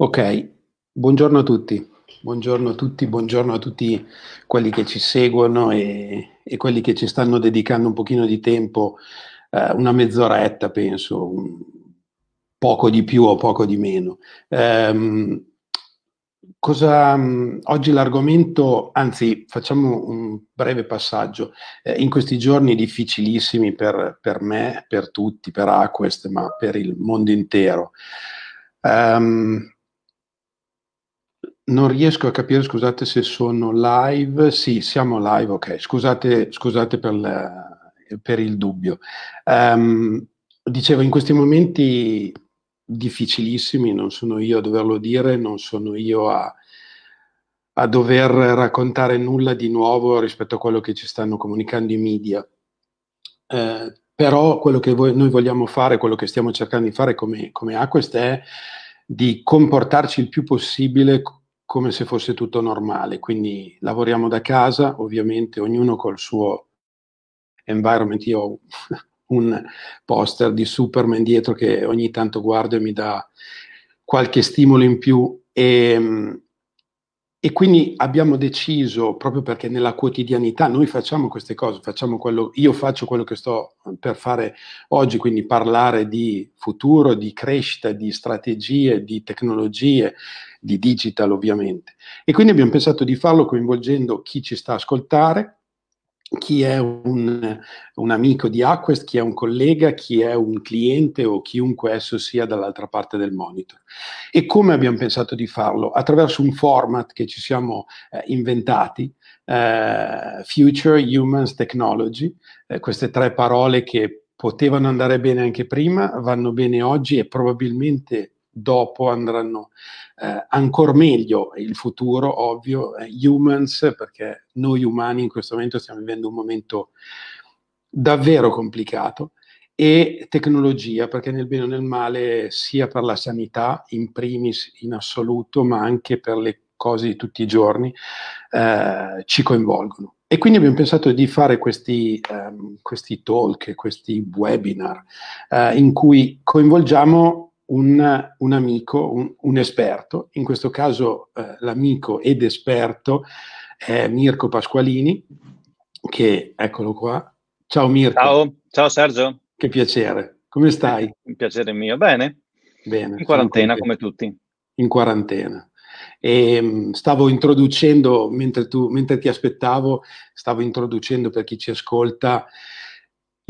Ok, buongiorno a tutti, buongiorno a tutti, buongiorno a tutti quelli che ci seguono e, e quelli che ci stanno dedicando un pochino di tempo, eh, una mezz'oretta penso, poco di più o poco di meno. Um, cosa, um, oggi l'argomento, anzi facciamo un breve passaggio, eh, in questi giorni difficilissimi per, per, me, per tutti, per Aquest, ma per il mondo intero. Um, non riesco a capire, scusate se sono live. Sì, siamo live, ok. Scusate, scusate per, la, per il dubbio. Um, dicevo, in questi momenti difficilissimi, non sono io a doverlo dire, non sono io a, a dover raccontare nulla di nuovo rispetto a quello che ci stanno comunicando i media. Eh, però quello che voi, noi vogliamo fare, quello che stiamo cercando di fare come, come Aquest è di comportarci il più possibile come se fosse tutto normale. Quindi lavoriamo da casa, ovviamente ognuno col suo environment. Io ho un poster di Superman dietro che ogni tanto guardo e mi dà qualche stimolo in più. E, ehm, e quindi abbiamo deciso, proprio perché nella quotidianità noi facciamo queste cose, facciamo quello, io faccio quello che sto per fare oggi, quindi parlare di futuro, di crescita, di strategie, di tecnologie, di digital ovviamente. E quindi abbiamo pensato di farlo coinvolgendo chi ci sta a ascoltare, chi è un, un, amico di Aquest, chi è un collega, chi è un cliente o chiunque esso sia dall'altra parte del monitor. E come abbiamo pensato di farlo? Attraverso un format che ci siamo eh, inventati, eh, Future Humans Technology, eh, queste tre parole che potevano andare bene anche prima, vanno bene oggi e probabilmente dopo andranno eh, ancora meglio il futuro, ovvio, eh, humans, perché noi umani in questo momento stiamo vivendo un momento davvero complicato, e tecnologia, perché nel bene o nel male, sia per la sanità in primis in assoluto, ma anche per le cose di tutti i giorni, eh, ci coinvolgono. E quindi abbiamo pensato di fare questi, um, questi talk, questi webinar, uh, in cui coinvolgiamo un, un amico, un, un, esperto, in questo caso eh, l'amico ed esperto è Mirko Pasqualini, che eccolo qua. Ciao Mirko. Ciao, ciao Sergio. Che piacere. Come stai? Un piacere mio. Bene. Bene. In quarantena come tutti. In quarantena. E mm, stavo introducendo, mentre, tu, mentre ti aspettavo, stavo introducendo per chi ci ascolta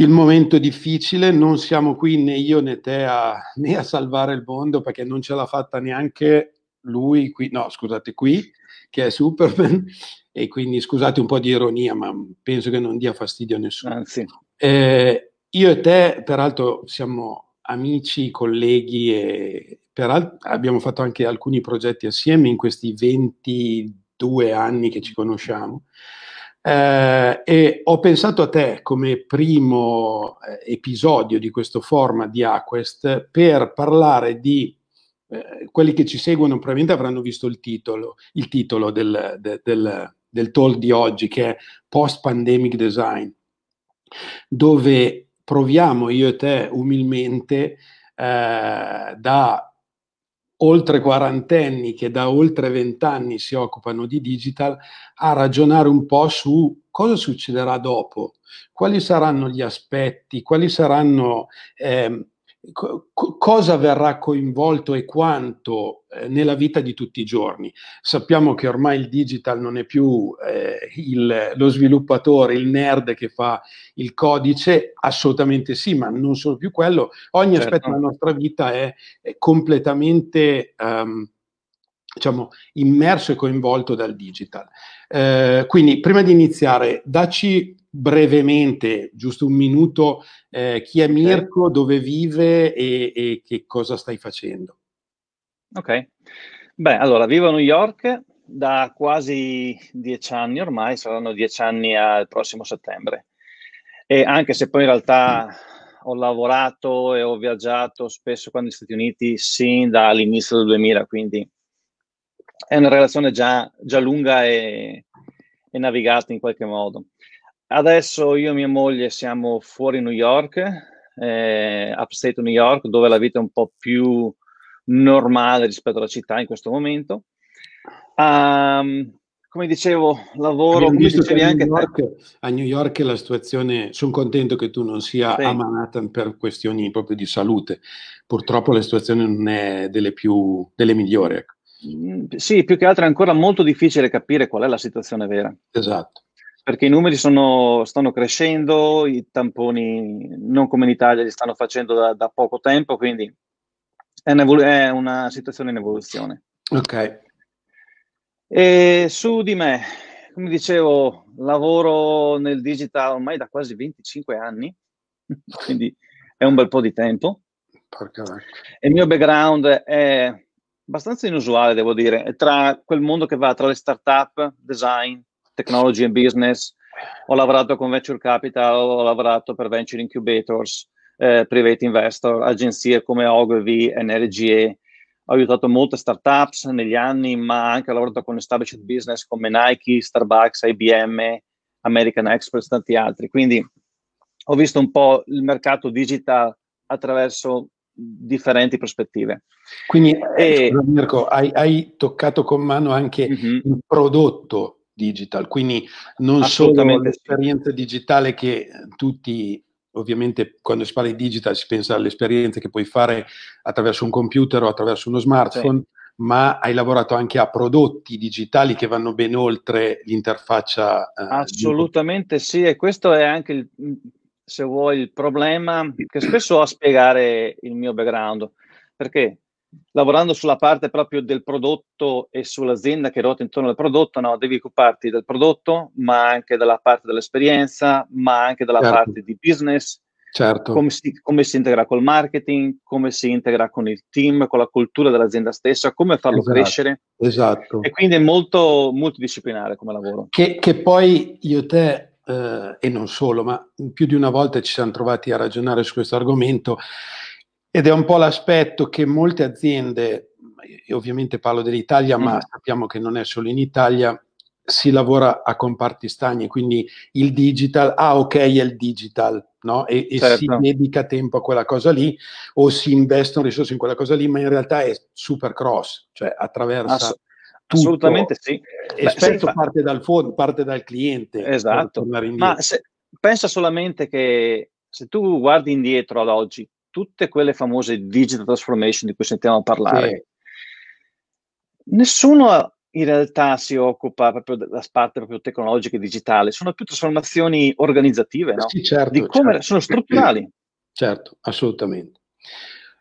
il momento difficile, non siamo qui né io né te a, né a salvare il mondo perché non ce l'ha fatta neanche lui qui, no scusate qui, che è Superman e quindi scusate un po' di ironia ma penso che non dia fastidio a nessuno. Anzi. Eh, io e te peraltro siamo amici, colleghi e peraltro abbiamo fatto anche alcuni progetti assieme in questi 22 anni che ci conosciamo. Eh, e ho pensato a te come primo eh, episodio di questo format di Aquest per parlare di eh, quelli che ci seguono probabilmente avranno visto il titolo, il titolo del, de, del, del talk di oggi che è Post Pandemic Design, dove proviamo io e te umilmente eh, da oltre quarantenni che da oltre vent'anni si occupano di digital a ragionare un po' su cosa succederà dopo, quali saranno gli aspetti, quali saranno eh, co- cosa verrà coinvolto e quanto eh, nella vita di tutti i giorni. Sappiamo che ormai il digital non è più eh, il, lo sviluppatore, il nerd che fa il codice, assolutamente sì, ma non solo più quello. Ogni certo. aspetto della nostra vita è, è completamente... Um, diciamo, immerso e coinvolto dal digital. Eh, quindi, prima di iniziare, dacci brevemente, giusto un minuto, eh, chi è Mirko, okay. dove vive e, e, che cosa stai facendo. Ok, beh, allora vivo a New York da quasi dieci anni ormai, saranno dieci anni al prossimo settembre. E anche se poi in realtà ho lavorato e ho viaggiato spesso qua negli Stati Uniti sin dall'inizio del 2000, quindi è una relazione già, già lunga e, e navigata in qualche modo. Adesso io e mia moglie siamo fuori New York, eh, upstate New York, dove la vita è un po' più normale rispetto alla città in questo momento. Um, come dicevo, lavoro, come dicevi anche New York, a New York la situazione, sono contento che tu non sia sì. a Manhattan per questioni proprio di salute. Purtroppo la situazione non è delle più, delle migliori. Ecco. Mm, sì, più che altro è ancora molto difficile capire qual è la situazione vera. Esatto. Perché i numeri sono, stanno crescendo, i tamponi non come in Italia li stanno facendo da, da poco tempo, quindi è, è una situazione in evoluzione. Ok. E su di me, come dicevo, lavoro nel digital ormai da quasi 25 anni, quindi è un bel po' di tempo. E il mio background è abbastanza inusuale, devo dire, è tra quel mondo che va tra le start-up, design, technology and business. Ho lavorato con venture capital, ho lavorato per venture incubators, eh, private investor, agenzie come Ogilvy, NRGE, ho aiutato molte startups negli anni, ma anche ho lavorato con established business come Nike, Starbucks, IBM, American Express, tanti altri. Quindi ho visto un po' il mercato digital attraverso differenti prospettive. Quindi, e, scusa, Mirko, hai, hai, toccato con mano anche uh-huh. il prodotto digital, quindi non solo l'esperienza digitale che tutti ovviamente quando si parla di digital si pensa alle esperienze che puoi fare attraverso un computer o attraverso uno smartphone, sì. ma hai lavorato anche a prodotti digitali che vanno ben oltre l'interfaccia. Eh, Assolutamente di... sì, e questo è anche, il, se vuoi, il problema che spesso ho a spiegare il mio background, perché lavorando sulla parte proprio del prodotto e sull'azienda che ruota intorno al prodotto, no, devi occuparti del prodotto, ma anche della parte dell'esperienza, ma anche della certo. parte di business, certo. come, si, come, si, integra col marketing, come si integra con il team, con la cultura dell'azienda stessa, come farlo esatto. crescere. Esatto. E quindi è molto multidisciplinare come lavoro. Che, che poi io te, eh, e non solo, ma più di una volta ci siamo trovati a ragionare su questo argomento ed è un po' l'aspetto che molte aziende, e ovviamente parlo dell'Italia, mm. ma sappiamo che non è solo in Italia, si lavora a comparti stagni, quindi il digital, ah ok, è il digital, no? E, e certo. si dedica tempo a quella cosa lì o si investono risorse in quella cosa lì, ma in realtà è super cross, cioè attraversa Ass- tutto. Assolutamente sì. E Beh, spesso fa... parte dal fondo, parte dal cliente. Esatto, ma se, pensa solamente che se tu guardi indietro ad oggi, tutte quelle famose digital transformation di cui sentiamo parlare, sì. nessuno in realtà si occupa proprio della parte proprio tecnologica e digitale, sono più trasformazioni organizzative, no? Sì, certo, di come certo. sono strutturali. Certo, assolutamente.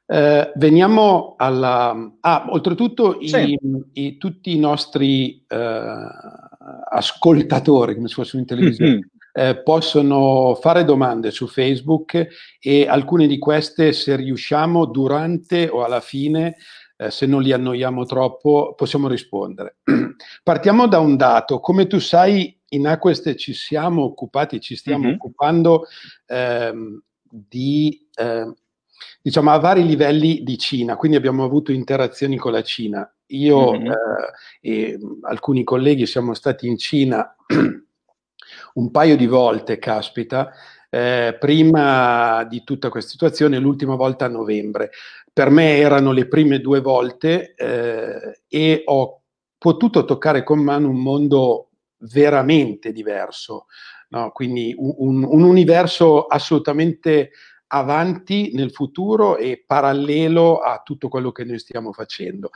Eh, veniamo alla... Ah, oltretutto sì. i, i, tutti i nostri eh, ascoltatori, come se fossero in televisione, mm-hmm eh, possono fare domande su Facebook e alcune di queste, se riusciamo, durante o alla fine, eh, se non li annoiamo troppo, possiamo rispondere. Partiamo da un dato. Come tu sai, in Aquest ci siamo occupati, ci stiamo mm-hmm. occupando ehm, di... Eh, diciamo a vari livelli di Cina, quindi abbiamo avuto interazioni con la Cina. Io mm-hmm. eh, e alcuni colleghi siamo stati in Cina un paio di volte, caspita, eh, prima di tutta questa situazione, l'ultima volta a novembre. Per me erano le prime due volte eh, e ho potuto toccare con mano un mondo veramente diverso, no? quindi un, un, universo assolutamente avanti nel futuro e parallelo a tutto quello che noi stiamo facendo.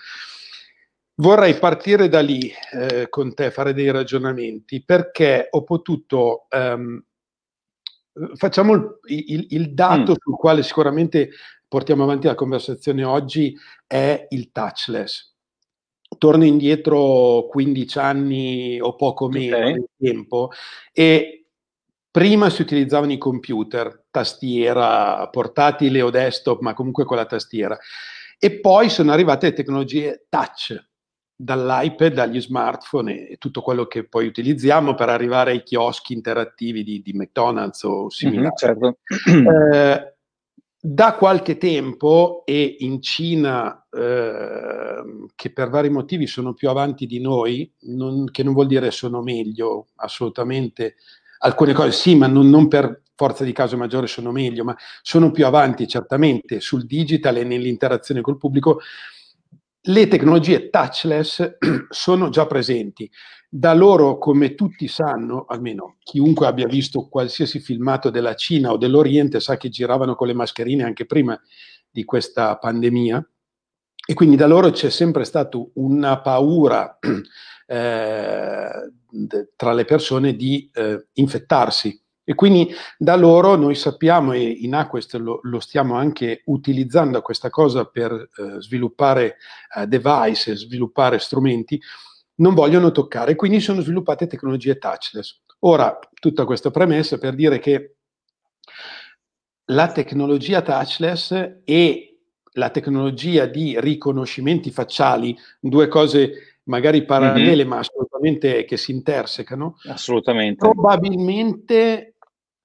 Vorrei partire da lì eh, con te, fare dei ragionamenti, perché ho potuto, ehm, facciamo il, il, il dato mm. sul quale sicuramente portiamo avanti la conversazione oggi, è il touchless. Torno indietro 15 anni o poco meno okay. nel tempo e prima si utilizzavano i computer, tastiera, portatile o desktop, ma comunque con la tastiera. E poi sono arrivate le tecnologie touch, dall'iPad agli smartphone e tutto quello che poi utilizziamo per arrivare ai chioschi interattivi di, di McDonald's o similari. Mm-hmm, certo. eh, da qualche tempo e in Cina, eh, che per vari motivi sono più avanti di noi, non, che non vuol dire sono meglio, assolutamente, alcune cose sì, ma non, non per forza di caso maggiore sono meglio, ma sono più avanti certamente sul digital e nell'interazione col pubblico, le tecnologie touchless sono già presenti. Da loro, come tutti sanno, almeno chiunque abbia visto qualsiasi filmato della Cina o dell'Oriente sa che giravano con le mascherine anche prima di questa pandemia. E quindi da loro c'è sempre stata una paura eh, tra le persone di eh, infettarsi e quindi da loro noi sappiamo, e in Aquest lo, lo stiamo anche utilizzando questa cosa per eh, sviluppare eh, device, sviluppare strumenti, non vogliono toccare, quindi sono sviluppate tecnologie touchless. Ora, tutta questa premessa per dire che la tecnologia touchless e la tecnologia di riconoscimenti facciali, due cose magari parallele, mm-hmm. ma assolutamente che si intersecano, assolutamente. probabilmente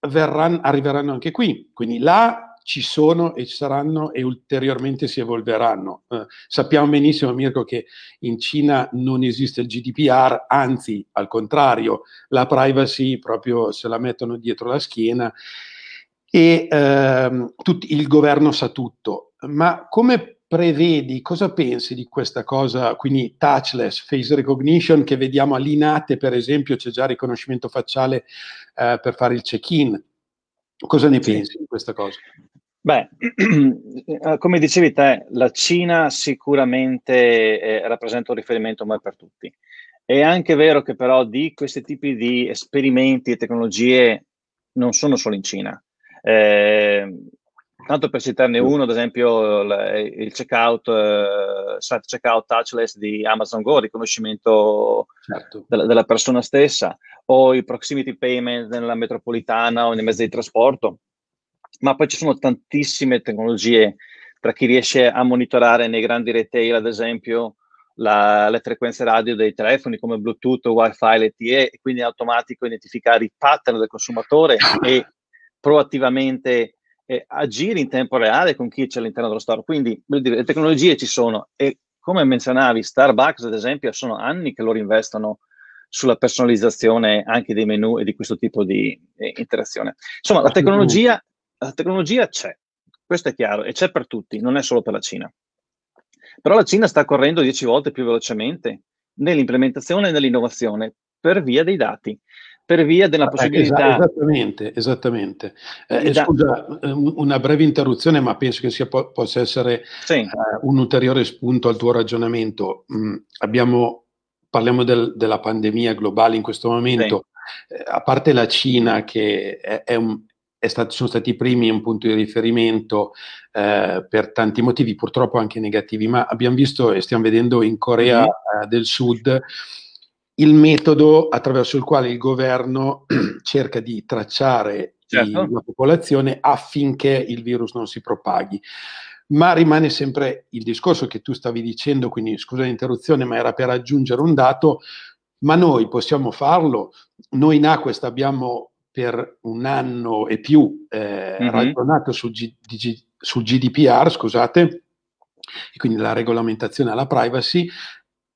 verranno, arriveranno anche qui. Quindi là ci sono e ci saranno e ulteriormente si evolveranno. Eh, sappiamo benissimo, Mirko, che in Cina non esiste il GDPR, anzi, al contrario, la privacy proprio se la mettono dietro la schiena e ehm, tut- il governo sa tutto. Ma come prevedi, cosa pensi di questa cosa, quindi touchless, face recognition, che vediamo all'Inate, per esempio, c'è già riconoscimento facciale eh, per fare il check-in. Cosa ne sì. pensi di questa cosa? Beh, eh, come dicevi te, la Cina sicuramente eh, rappresenta un riferimento mai per tutti. È anche vero che però di questi tipi di esperimenti e tecnologie non sono solo in Cina. Eh, tanto per citarne uno, ad esempio il checkout, uh, checkout touchless di Amazon Go, riconoscimento certo. della, della, persona stessa, o i proximity payment nella metropolitana o nei mezzi di trasporto. Ma poi ci sono tantissime tecnologie tra chi riesce a monitorare nei grandi retail, ad esempio, la, le frequenze radio dei telefoni come Bluetooth, Wi-Fi, LTE, e quindi automatico identificare i pattern del consumatore e proattivamente eh, agire in tempo reale con chi c'è all'interno dello store. Quindi dire, le tecnologie ci sono e come menzionavi, Starbucks ad esempio sono anni che loro investono sulla personalizzazione anche dei menu e di questo tipo di eh, interazione. Insomma, la tecnologia, la tecnologia c'è, questo è chiaro, e c'è per tutti, non è solo per la Cina. Però la Cina sta correndo dieci volte più velocemente nell'implementazione e nell'innovazione per via dei dati per via della possibilità. esattamente, esattamente. Eh, da... Scusa, una breve interruzione, ma penso che sia, po- possa essere sì. eh, un ulteriore spunto al tuo ragionamento. Mm, abbiamo, parliamo del, della pandemia globale in questo momento, sì. eh, a parte la Cina che è, è un, è stato, sono stati i primi un punto di riferimento eh, per tanti motivi, purtroppo anche negativi, ma abbiamo visto e stiamo vedendo in Corea mm-hmm. del Sud il metodo attraverso il quale il governo cerca di tracciare certo. la popolazione affinché il virus non si propaghi. Ma rimane sempre il discorso che tu stavi dicendo, quindi scusa l'interruzione, ma era per aggiungere un dato, ma noi possiamo farlo. Noi in Aquest abbiamo per un anno e più eh, mm-hmm. ragionato sul, G- G- sul GDPR, scusate, e quindi la regolamentazione alla privacy,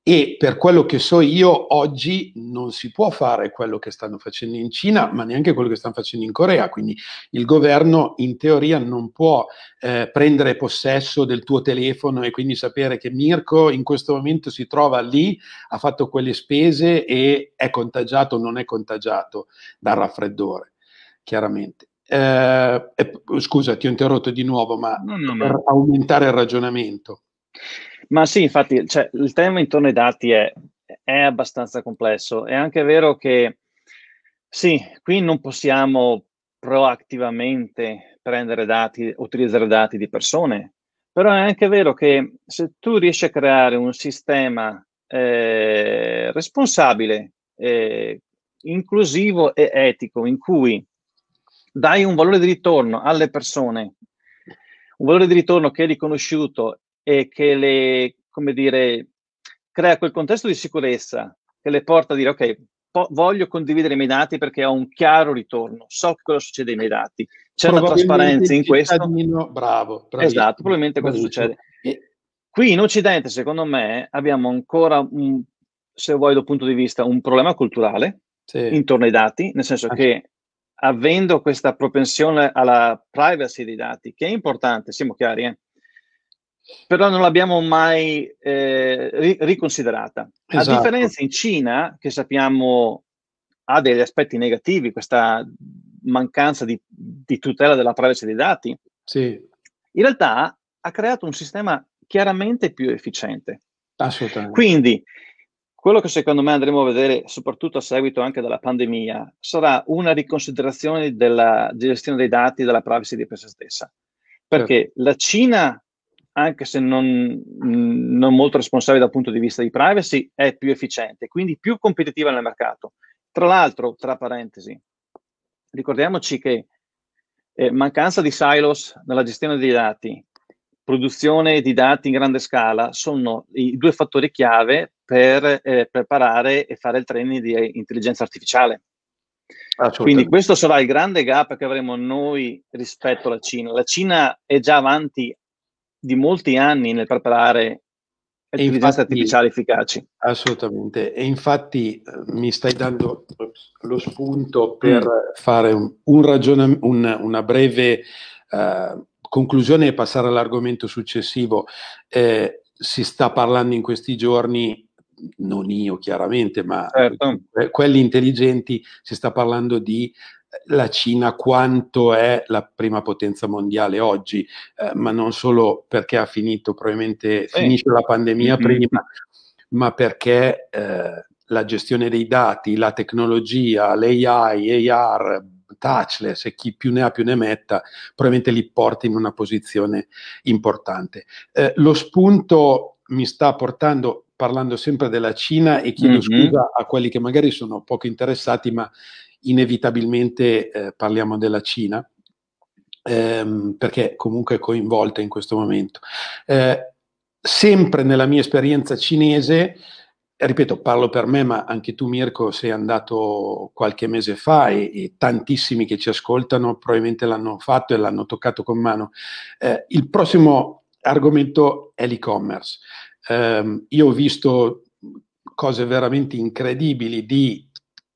e per quello che so io, oggi non si può fare quello che stanno facendo in Cina, ma neanche quello che stanno facendo in Corea. Quindi il governo in teoria non può eh, prendere possesso del tuo telefono e quindi sapere che Mirko in questo momento si trova lì, ha fatto quelle spese e è contagiato o non è contagiato dal raffreddore, chiaramente. Eh, scusa, ti ho interrotto di nuovo, ma no, no, per no. aumentare il ragionamento. Ma sì, infatti, cioè, il tema intorno ai dati è, è abbastanza complesso. È anche vero che sì, qui non possiamo proattivamente prendere dati, utilizzare dati di persone, però è anche vero che se tu riesci a creare un sistema eh, responsabile, eh, inclusivo e etico, in cui dai un valore di ritorno alle persone, un valore di ritorno che è riconosciuto e che le, come dire, crea quel contesto di sicurezza che le porta a dire ok, po- voglio condividere i miei dati perché ho un chiaro ritorno, so cosa succede ai miei dati, c'è una trasparenza in questo. Bravo, bravissimo. esatto, probabilmente questo succede. Qui in Occidente, secondo me, abbiamo ancora, un, se vuoi dal punto di vista, un problema culturale sì. intorno ai dati, nel senso ah. che avendo questa propensione alla privacy dei dati, che è importante, siamo chiari, eh? Però non l'abbiamo mai eh, ri- riconsiderata. Esatto. A differenza in Cina, che sappiamo ha degli aspetti negativi, questa mancanza di, di tutela della privacy dei dati, sì. in realtà ha creato un sistema chiaramente più efficiente. Assolutamente. Quindi, quello che secondo me andremo a vedere, soprattutto a seguito anche della pandemia, sarà una riconsiderazione della gestione dei dati e della privacy di essa stessa. Perché certo. la Cina, anche se non, non molto responsabile dal punto di vista di privacy, è più efficiente, quindi più competitiva nel mercato. Tra l'altro, tra parentesi, ricordiamoci che eh, mancanza di silos nella gestione dei dati, produzione di dati in grande scala sono i due fattori chiave per eh, preparare e fare il training di intelligenza artificiale. Quindi questo sarà il grande gap che avremo noi rispetto alla Cina. La Cina è già avanti di molti anni nel preparare intelligenza artificiale efficaci. Assolutamente. E infatti eh, mi stai dando lo spunto per mm. fare un, un ragion- un, una breve uh, conclusione e passare all'argomento successivo. Eh, si sta parlando in questi giorni non io chiaramente, ma certo. quelli intelligenti, si sta parlando di la Cina quanto è la prima potenza mondiale oggi, eh, ma non solo perché ha finito, probabilmente sì. finisce la pandemia mm-hmm. prima, ma perché eh, la gestione dei dati, la tecnologia, l'AI, AR, touchless e chi più ne ha più ne metta, probabilmente li porta in una posizione importante. Eh, lo spunto mi sta portando, parlando sempre della Cina, e chiedo mm-hmm. scusa a quelli che magari sono poco interessati, ma inevitabilmente eh, parliamo della Cina, ehm, perché comunque è coinvolta in questo momento. Eh, sempre nella mia esperienza cinese, ripeto, parlo per me, ma anche tu Mirko sei andato qualche mese fa e, e tantissimi che ci ascoltano probabilmente l'hanno fatto e l'hanno toccato con mano. Eh, il prossimo argomento è l'e-commerce. Eh, io ho visto cose veramente incredibili di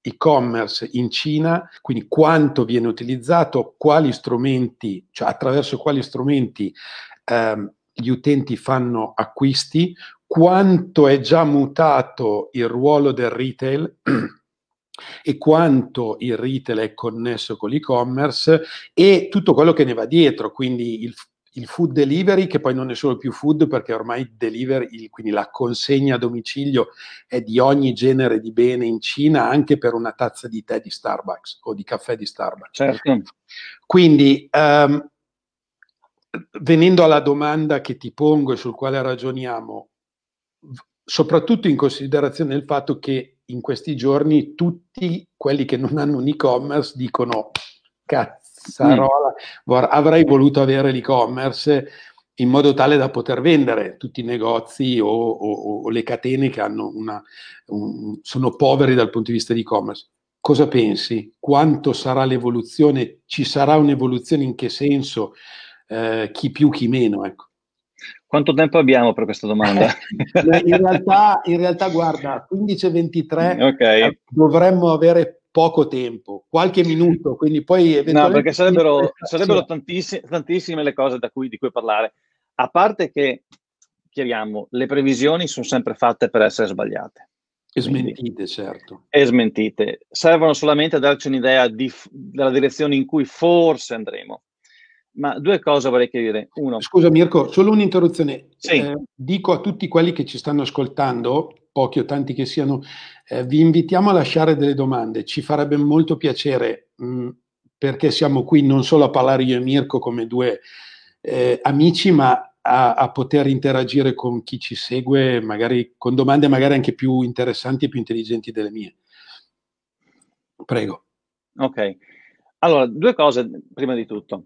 e-commerce in Cina, quindi quanto viene utilizzato, quali strumenti, cioè attraverso quali strumenti ehm, gli utenti fanno acquisti, quanto è già mutato il ruolo del retail e quanto il retail è connesso con l'e-commerce e tutto quello che ne va dietro, quindi il il food delivery, che poi non è solo più food perché ormai delivery, quindi la consegna a domicilio è di ogni genere di bene in Cina, anche per una tazza di tè di Starbucks o di caffè di Starbucks. Certo. Quindi, um, venendo alla domanda che ti pongo e sul quale ragioniamo, soprattutto in considerazione del fatto che in questi giorni tutti quelli che non hanno un e-commerce dicono cazzo Sarola, mm. avrei voluto avere l'e-commerce in modo tale da poter vendere tutti i negozi o, o, o le catene che una, un, sono poveri dal punto di vista di e-commerce. Cosa pensi? Quanto sarà l'evoluzione? Ci sarà un'evoluzione in che senso? Eh, chi più, chi meno? Ecco. Quanto tempo abbiamo per questa domanda? in, realtà, in realtà, guarda, 15-23 okay. Dovremmo avere poco tempo, qualche minuto, quindi poi No, perché sarebbero, sarebbero tantissime, tantissime, le cose cui, di cui parlare. A parte che, chiariamo, le previsioni sono sempre fatte per essere sbagliate. E smentite, quindi, certo. E smentite. Servono solamente a darci un'idea di, della direzione in cui forse andremo. Ma due cose vorrei chiedere. Uno. Scusa Mirko, solo un'interruzione. Sì. Eh, dico a tutti quelli che ci stanno ascoltando, pochi o tanti che siano, eh, vi invitiamo a lasciare delle domande. Ci farebbe molto piacere mh, mm, perché siamo qui non solo a parlare io e Mirko come due eh, amici, ma a, a, poter interagire con chi ci segue, magari con domande magari anche più interessanti e più intelligenti delle mie. Prego. Ok. Allora, due cose prima di tutto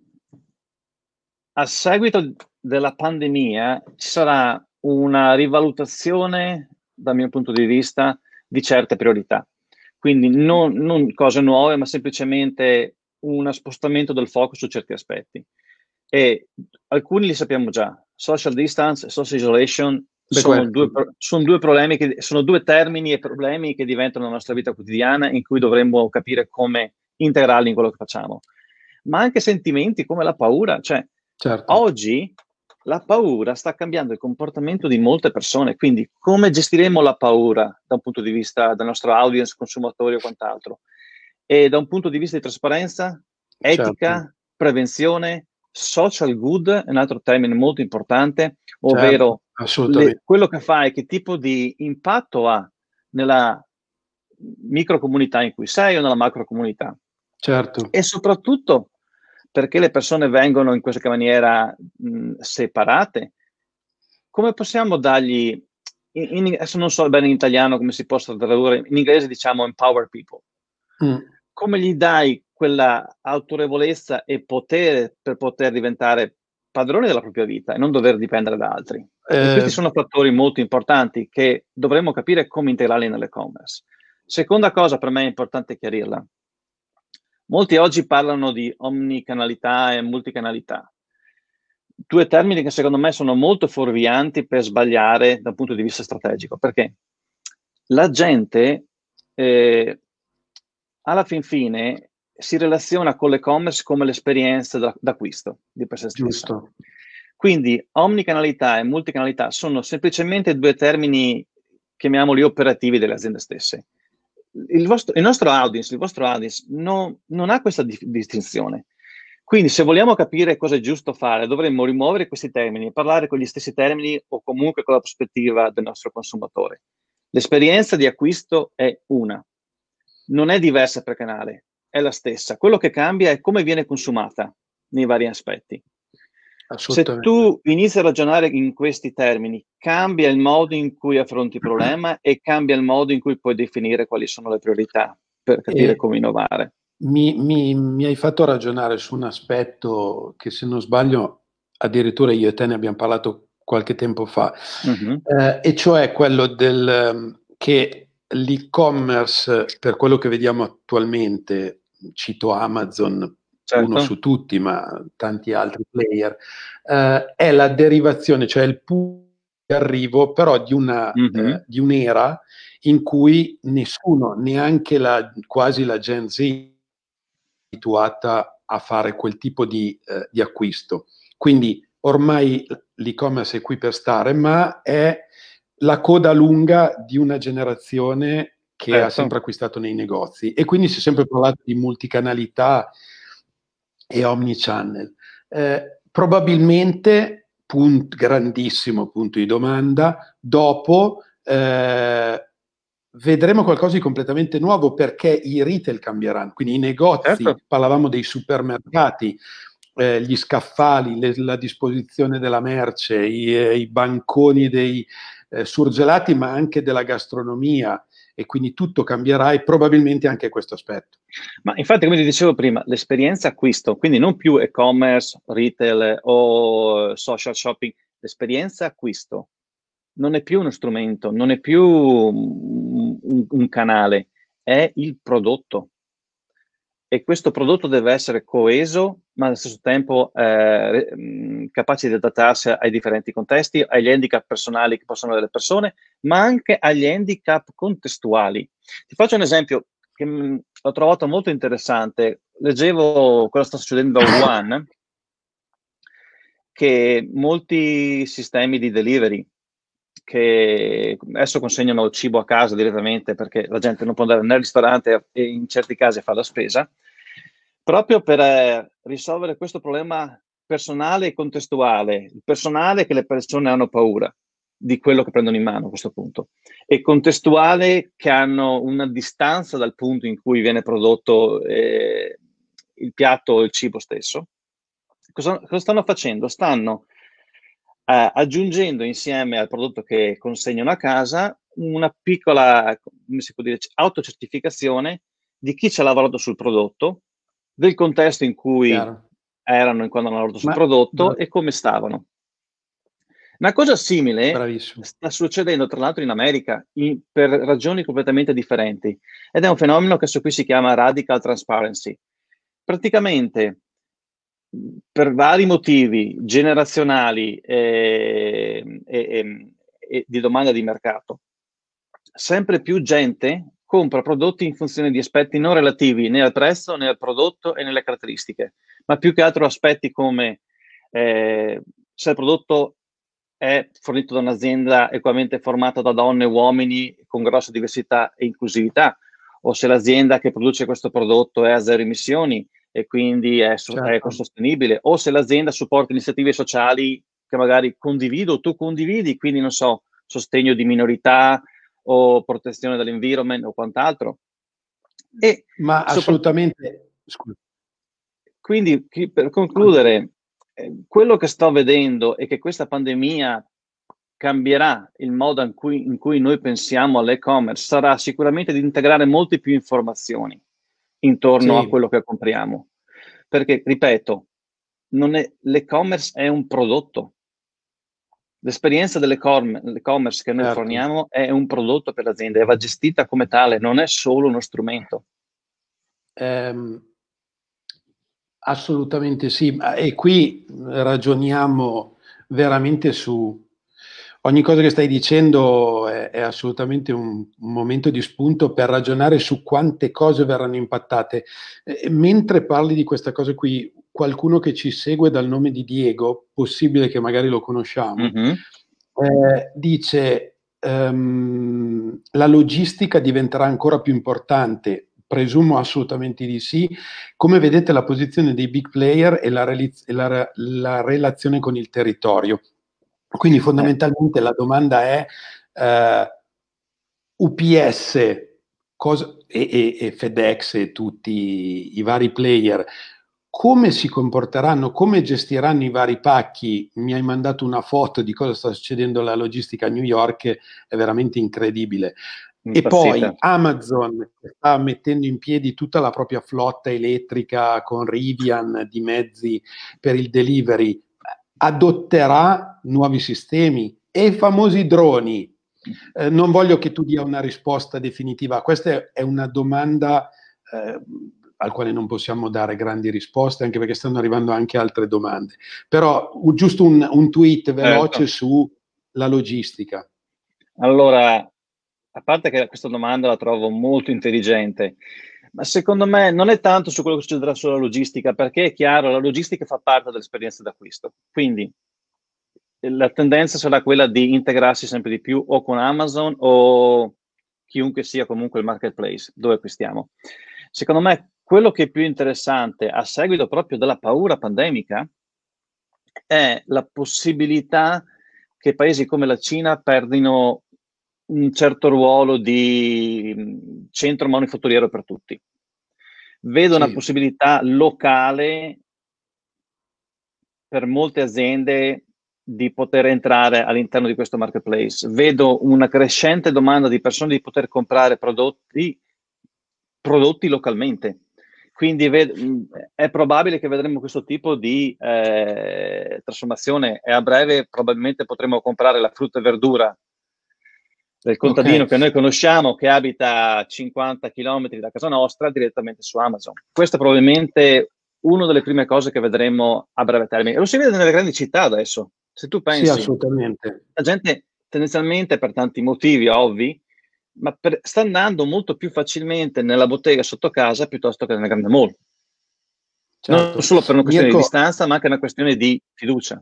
a seguito della pandemia ci sarà una rivalutazione, dal mio punto di vista, di certe priorità. Quindi non, non cose nuove, ma semplicemente uno spostamento del focus su certi aspetti. E alcuni li sappiamo già. Social distance e social isolation sono due, sono, due problemi che, sono due termini e problemi che diventano la nostra vita quotidiana in cui dovremmo capire come integrarli in quello che facciamo. Ma anche sentimenti come la paura, cioè Certo. Oggi la paura sta cambiando il comportamento di molte persone, quindi come gestiremo la paura da un punto di vista del nostro audience, consumatori o quant'altro? E da un punto di vista di trasparenza, etica, certo. prevenzione, social good è un altro termine molto importante, ovvero certo, le, quello che fai, che tipo di impatto ha nella microcomunità in cui sei o nella macrocomunità. Certo. E soprattutto perché le persone vengono in questa maniera mh, separate, come possiamo dargli, in, in, adesso non so bene in italiano come si possa tradurre, in inglese diciamo empower people, mm. come gli dai quella autorevolezza e potere per poter diventare padrone della propria vita e non dover dipendere da altri. Eh, questi sono fattori molto importanti che dovremmo capire come integrarli nell'e-commerce. Seconda cosa per me è importante chiarirla. Molti oggi parlano di omnicanalità e multicanalità. Due termini che secondo me sono molto fuorvianti per sbagliare dal punto di vista strategico, perché la gente eh, alla fin fine si relaziona con l'e-commerce come l'esperienza d'acquisto di per sé stesso. Quindi omnicanalità e multicanalità sono semplicemente due termini, chiamiamoli operativi delle aziende stesse il, vostro, il nostro audience, il vostro audience no, non ha questa di, distinzione. Quindi se vogliamo capire cosa è giusto fare, dovremmo rimuovere questi termini, parlare con gli stessi termini o comunque con la prospettiva del nostro consumatore. L'esperienza di acquisto è una, non è diversa per canale, è la stessa. Quello che cambia è come viene consumata nei vari aspetti. Se tu inizi a ragionare in questi termini, cambia il modo in cui affronti il problema e cambia il modo in cui puoi definire quali sono le priorità per capire e come innovare. Mi, mi, mi, hai fatto ragionare su un aspetto che, se non sbaglio, addirittura io e te ne abbiamo parlato qualche tempo fa, uh-huh. eh, e cioè quello del che l'e-commerce, per quello che vediamo attualmente, cito Amazon certo. uno su tutti, ma tanti altri player, eh, è la derivazione, cioè il punto di arrivo però di, una, mm-hmm. eh, di un'era in cui nessuno, neanche la, quasi la Gen Z, è abituata a fare quel tipo di, eh, di acquisto. Quindi ormai l'e-commerce è qui per stare, ma è la coda lunga di una generazione che certo. ha sempre acquistato nei negozi e quindi si è sempre parlato di multicanalità, e omnichannel. Eh, probabilmente, punt, grandissimo punto di domanda, dopo eh, vedremo qualcosa di completamente nuovo perché i retail cambieranno, quindi i negozi, certo. parlavamo dei supermercati, eh, gli scaffali, le, la disposizione della merce, i, eh, i banconi dei eh, surgelati, ma anche della gastronomia, e quindi tutto cambierà e probabilmente anche questo aspetto. Ma infatti, come ti dicevo prima, l'esperienza acquisto, quindi non più e-commerce, retail o social shopping, l'esperienza acquisto non è più uno strumento, non è più un, un canale, è il prodotto e questo prodotto deve essere coeso, ma allo stesso tempo eh, capace di adattarsi ai differenti contesti, agli handicap personali che possono avere le persone, ma anche agli handicap contestuali. Ti faccio un esempio che mh, ho trovato molto interessante. Leggevo cosa sta succedendo a Wuhan, che molti sistemi di delivery che adesso consegnano il cibo a casa direttamente perché la gente non può andare nel ristorante e in certi casi fa la spesa, proprio per eh, risolvere questo problema personale e contestuale, il personale che le persone hanno paura di quello che prendono in mano a questo punto e contestuale che hanno una distanza dal punto in cui viene prodotto eh, il piatto o il cibo stesso. Cosa, cosa stanno facendo? Stanno eh, aggiungendo insieme al prodotto che consegnano a casa una piccola, come si può dire, autocertificazione di chi ci ha lavorato sul prodotto, del contesto in cui Chiaro. erano quando hanno lavorato sul Ma, prodotto no. e come stavano. Una cosa simile Bravissimo. sta succedendo tra l'altro in America in, per ragioni completamente differenti ed è un fenomeno che su cui si chiama radical transparency. Praticamente per vari motivi generazionali e, e, e, di domanda di mercato, sempre più gente compra prodotti in funzione di aspetti non relativi né al prezzo né al prodotto e nelle caratteristiche, ma più che altro aspetti come eh, se il prodotto è fornito da un'azienda equamente formata da donne e uomini con grossa diversità e inclusività, o se l'azienda che produce questo prodotto è a zero emissioni e quindi è, certo. è ecosostenibile, o se l'azienda supporta iniziative sociali che magari condivido o tu condividi, quindi non so, sostegno di minorità o protezione dell'environment o quant'altro. E Ma assolutamente. Scusa. Quindi, per concludere, eh, quello che sto vedendo è che questa pandemia cambierà il modo in cui, in cui noi pensiamo all'e-commerce, sarà sicuramente di integrare molte più informazioni intorno sì. a quello che compriamo. Perché, ripeto, è, l'e-commerce è un prodotto. L'esperienza dell'e-commerce che noi certo. forniamo è un prodotto per l'azienda e va gestita come tale, non è solo uno strumento. Um, assolutamente sì, e qui ragioniamo veramente su ogni cosa che stai dicendo è, è assolutamente un, un, momento di spunto per ragionare su quante cose verranno impattate. Eh, mentre parli di questa cosa qui, qualcuno che ci segue dal nome di Diego, possibile che magari lo conosciamo, mm-hmm. eh, dice um, la logistica diventerà ancora più importante. Presumo assolutamente di sì. Come vedete la posizione dei big player e la, reliz- la, la relazione con il territorio. Quindi fondamentalmente la domanda è eh, UPS cosa, e, e, e, FedEx e tutti i vari player come si comporteranno, come gestiranno i vari pacchi. Mi hai mandato una foto di cosa sta succedendo alla logistica a New York, è veramente incredibile. E poi Amazon sta mettendo in piedi tutta la propria flotta elettrica con Rivian di mezzi per il delivery adotterà nuovi sistemi e i famosi droni. Eh, non voglio che tu dia una risposta definitiva, questa è una domanda eh, al quale non possiamo dare grandi risposte, anche perché stanno arrivando anche altre domande. Però giusto un, un tweet veloce certo. sulla logistica. Allora, a parte che questa domanda la trovo molto intelligente, ma secondo me non è tanto su quello che succederà sulla logistica, perché è chiaro, la logistica fa parte dell'esperienza d'acquisto. Quindi la tendenza sarà quella di integrarsi sempre di più o con Amazon o chiunque sia comunque il marketplace dove acquistiamo. Secondo me quello che è più interessante a seguito proprio della paura pandemica è la possibilità che paesi come la Cina perdino un certo ruolo di centro manifatturiero per tutti. Vedo sì. una possibilità locale per molte aziende di poter entrare all'interno di questo marketplace. Vedo una crescente domanda di persone di poter comprare prodotti, prodotti localmente. Quindi ved- è probabile che vedremo questo tipo di eh, trasformazione e a breve probabilmente potremo comprare la frutta e verdura del contadino okay. che noi conosciamo che abita a 50 km da casa nostra direttamente su Amazon. Questa è probabilmente una delle prime cose che vedremo a breve termine. Lo si vede nelle grandi città adesso. Se tu pensi, sì, assolutamente. la gente tendenzialmente per tanti motivi ovvi, ma per, sta andando molto più facilmente nella bottega sotto casa piuttosto che nel grande mall. Certo. Non solo per una questione Mirko, di distanza, ma anche una questione di fiducia.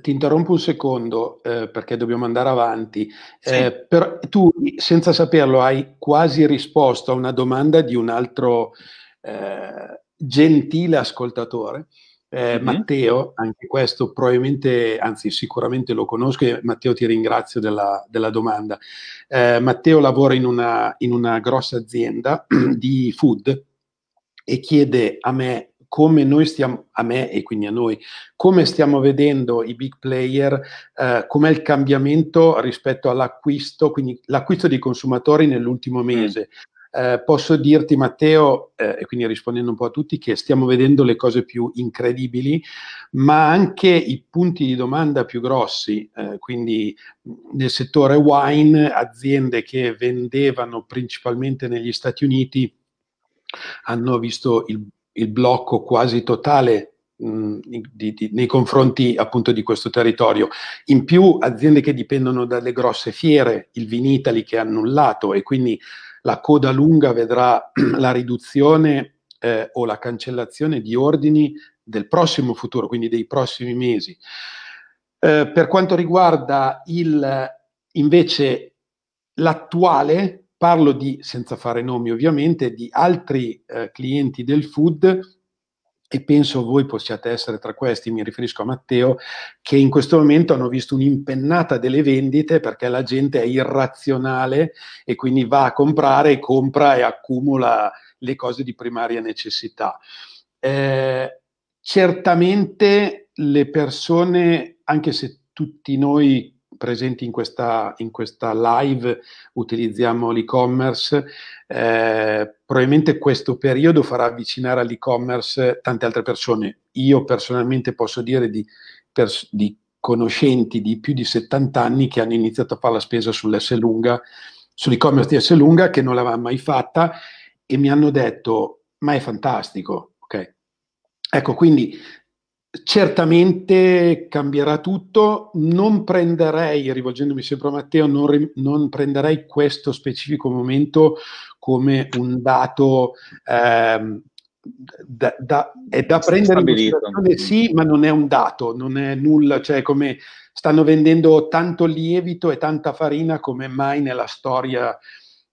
Ti interrompo un secondo eh, perché dobbiamo andare avanti. Sì. Eh, per, tu, senza saperlo, hai quasi risposto a una domanda di un altro eh, gentile ascoltatore. Mm-hmm. Matteo, anche questo probabilmente, anzi sicuramente lo conosco e Matteo ti ringrazio della, della domanda. Eh, Matteo lavora in una, in una grossa azienda di food e chiede a me come noi stiamo, a me e quindi a noi, come stiamo vedendo i big player, eh, com'è il cambiamento rispetto all'acquisto, quindi l'acquisto dei consumatori nell'ultimo mm. mese. Eh, posso dirti, Matteo, eh, e quindi rispondendo un po' a tutti, che stiamo vedendo le cose più incredibili, ma anche i punti di domanda più grossi, eh, quindi nel settore wine, aziende che vendevano principalmente negli Stati Uniti hanno visto il il blocco quasi totale mh, di, di, nei confronti appunto di questo territorio. In più aziende che dipendono dalle grosse fiere, il Vinitali che è annullato e quindi la coda lunga vedrà la riduzione eh, o la cancellazione di ordini del prossimo futuro, quindi dei prossimi mesi. Eh, per quanto riguarda il, invece l'attuale, parlo di, senza fare nomi ovviamente, di altri eh, clienti del food e penso voi possiate essere tra questi, mi riferisco a Matteo, che in questo momento hanno visto un'impennata delle vendite perché la gente è irrazionale e quindi va a comprare, compra e accumula le cose di primaria necessità. Eh, certamente le persone, anche se tutti noi presenti in questa, in questa live utilizziamo l'e-commerce, eh, probabilmente questo periodo farà avvicinare all'e-commerce tante altre persone. Io personalmente posso dire di, pers- di conoscenti di più di 70 anni che hanno iniziato a fare la spesa sull'S lunga, sull'e-commerce di S lunga che non l'avevano mai fatta e mi hanno detto ma è fantastico, ok? Ecco, quindi Certamente cambierà tutto, non prenderei, rivolgendomi sempre a Matteo, non, non prenderei questo specifico momento come un dato ehm, da, da, è da prendere in considerazione, sì, ma non è un dato, non è nulla, cioè come stanno vendendo tanto lievito e tanta farina come mai nella storia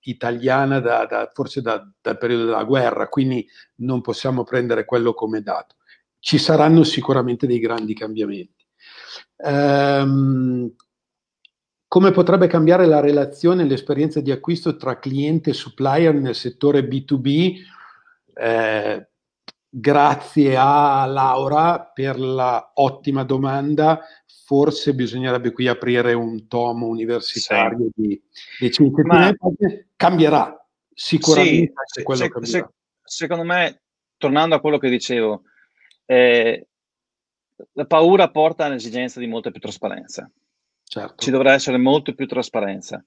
italiana, da, da, forse dal periodo della guerra, quindi non possiamo prendere quello come dato ci saranno sicuramente dei grandi cambiamenti. Um, come potrebbe cambiare la relazione e l'esperienza di acquisto tra cliente e supplier nel settore B2B? Eh, grazie a Laura per la ottima domanda. Forse bisognerebbe qui aprire un tomo universitario sì. di, di 5 Ma... Cambierà, sicuramente sì, quello se, cambierà. Se, secondo me, tornando a quello che dicevo, eh, la paura porta all'esigenza di molta più trasparenza. Certo. Ci dovrà essere molto più trasparenza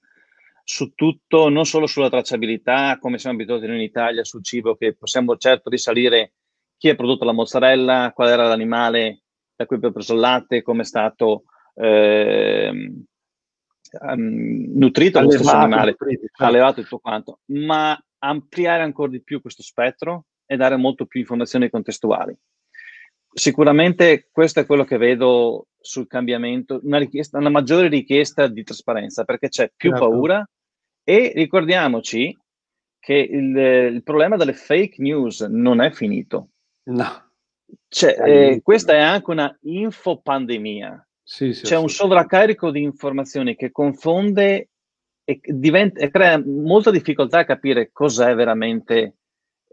su tutto, non solo sulla tracciabilità, come siamo abituati noi in Italia, sul cibo, che possiamo certo risalire chi ha prodotto la mozzarella, qual era l'animale da cui abbiamo preso il latte, come è stato eh, nutrito lo stesso animale, certo. allevato e tutto quanto, ma ampliare ancora di più questo spettro e dare molto più informazioni contestuali sicuramente questo è quello che vedo sul cambiamento, una, richiesta, una maggiore richiesta di trasparenza perché c'è più certo. paura e ricordiamoci che il, il, problema delle fake news non è finito. No. Cioè, eh, questa è anche una infopandemia. Sì, sì, C'è un sovraccarico di informazioni che confonde e, diventa, e crea molta difficoltà a capire cos'è veramente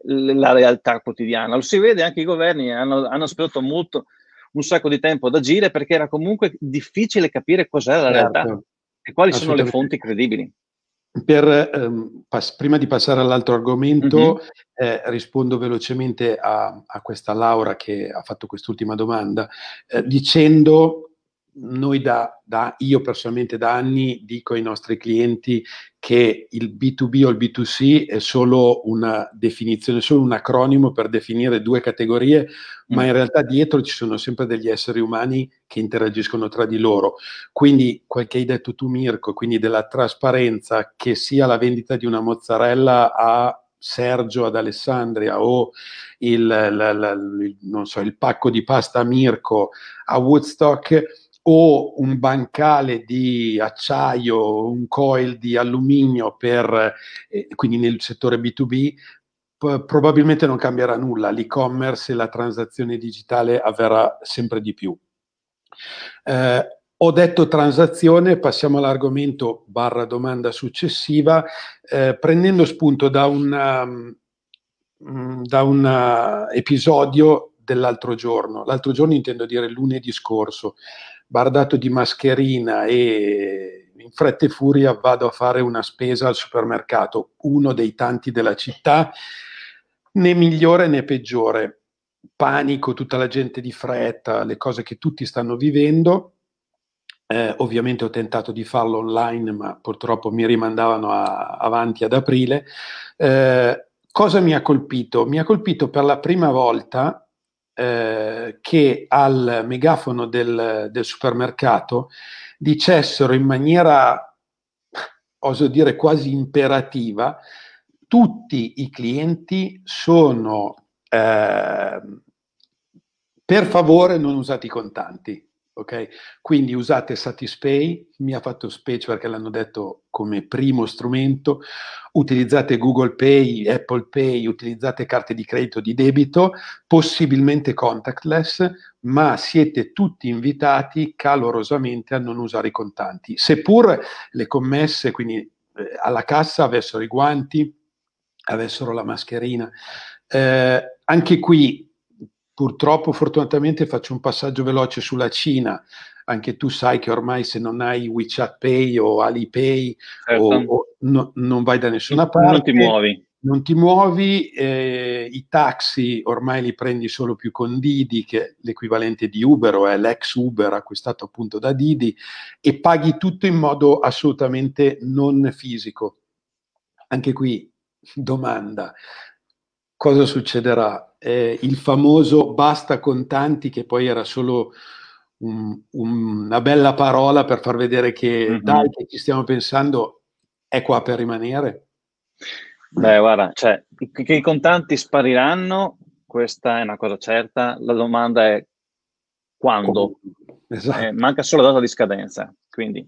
la realtà quotidiana. Lo si vede anche i governi hanno, hanno speso molto, un sacco di tempo ad agire perché era comunque difficile capire cos'è la certo. realtà e quali sono le fonti credibili. Per, ehm, pass- prima di passare all'altro argomento, mm-hmm. eh, rispondo velocemente a, a, questa Laura che ha fatto quest'ultima domanda, eh, dicendo noi da, da, io personalmente da anni dico ai nostri clienti che il B2B o il B2C è solo una definizione, solo un acronimo per definire due categorie, mm. ma in realtà dietro ci sono sempre degli esseri umani che interagiscono tra di loro. Quindi quel che hai detto tu Mirko, quindi della trasparenza, che sia la vendita di una mozzarella a Sergio ad Alessandria o il, la, la, il, so, il pacco di pasta a Mirko a Woodstock, o un bancale di acciaio, un coil di alluminio per, eh, quindi nel settore B2B, p- probabilmente non cambierà nulla, l'e-commerce e la transazione digitale avverrà sempre di più. Eh, ho detto transazione, passiamo all'argomento barra domanda successiva, eh, prendendo spunto da un, da un uh, episodio dell'altro giorno, l'altro giorno intendo dire lunedì scorso, bardato di mascherina e in fretta e furia vado a fare una spesa al supermercato, uno dei tanti della città, né migliore né peggiore. Panico, tutta la gente di fretta, le cose che tutti stanno vivendo. Eh, ovviamente ho tentato di farlo online, ma purtroppo mi rimandavano a, avanti ad aprile. Eh, cosa mi ha colpito? Mi ha colpito per la prima volta eh, che al megafono del, del supermercato dicessero in maniera, oso dire, quasi imperativa, tutti i clienti sono eh, per favore non usate i contanti. Okay? Quindi usate Satispay, mi ha fatto specie perché l'hanno detto come primo strumento, utilizzate Google Pay, Apple Pay, utilizzate carte di credito di debito, possibilmente contactless, ma siete tutti invitati calorosamente a non usare i contanti. Seppur le commesse, quindi eh, alla cassa, avessero i guanti, avessero la mascherina, eh, anche qui Purtroppo, fortunatamente, faccio un passaggio veloce sulla Cina. Anche tu sai che ormai se non hai WeChat Pay o Alipay certo. o, o no, non vai da nessuna parte. Non ti muovi. Non ti muovi, eh, i taxi ormai li prendi solo più con Didi, che è l'equivalente di Uber o è l'ex Uber acquistato appunto da Didi, e paghi tutto in modo assolutamente non fisico. Anche qui domanda, cosa succederà? eh, il famoso basta contanti che poi era solo un, un, una bella parola per far vedere che mm-hmm. dai che ci stiamo pensando è qua per rimanere? Beh, guarda, cioè, che i contanti spariranno, questa è una cosa certa, la domanda è quando? Esatto. Eh, manca solo la data di scadenza, quindi...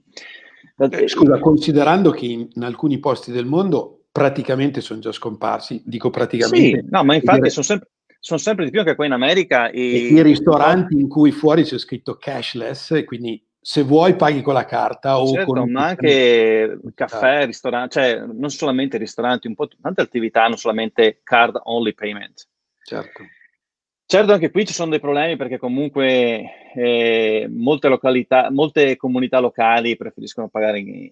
Eh, scusa, considerando che in, in alcuni posti del mondo praticamente sono già scomparsi, dico praticamente. Sì, no, ma infatti sono sempre, sono sempre di più anche qua in America. I, I ristoranti in cui fuori c'è scritto cashless, e quindi se vuoi paghi con la carta o certo, con ma anche caffè, ristoranti, cioè non solamente ristoranti, un po' tante attività hanno solamente card only payment. Certo. Certo, anche qui ci sono dei problemi perché comunque eh, molte località, molte comunità locali preferiscono pagare in,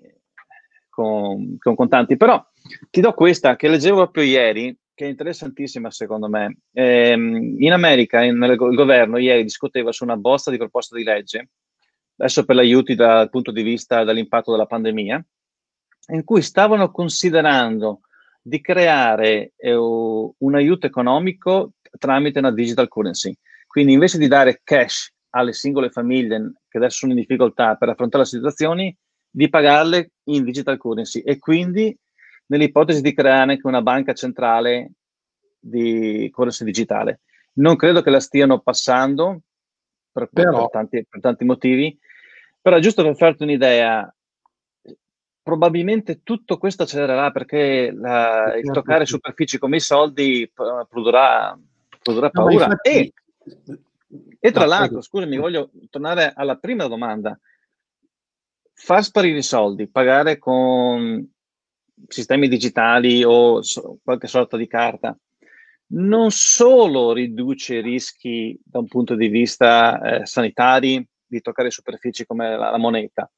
con, con contanti. Però ti do questa che leggevo proprio ieri che è interessantissima secondo me. Eh, in America in, il governo ieri discuteva su una bozza di proposta di legge, adesso per l'aiuti dal punto di vista dell'impatto della pandemia, in cui stavano considerando di creare eh, un aiuto economico tramite una digital currency. Quindi invece di dare cash alle singole famiglie che adesso sono in difficoltà per affrontare le situazioni, di pagarle in digital currency e quindi nell'ipotesi di creare anche una banca centrale di correnza digitale. Non credo che la stiano passando per, però, per, tanti, per tanti motivi, però giusto per farti un'idea, probabilmente tutto questo accelererà perché la, il certo, toccare superfici come i soldi produrrà, produrrà paura. No, infatti... e, e, tra l'altro, scusami, voglio tornare alla prima domanda. Far sparire i soldi, pagare con sistemi digitali o so, qualche sorta di carta, non solo riduce i rischi da un punto di vista eh, sanitari di toccare superfici come la, la moneta,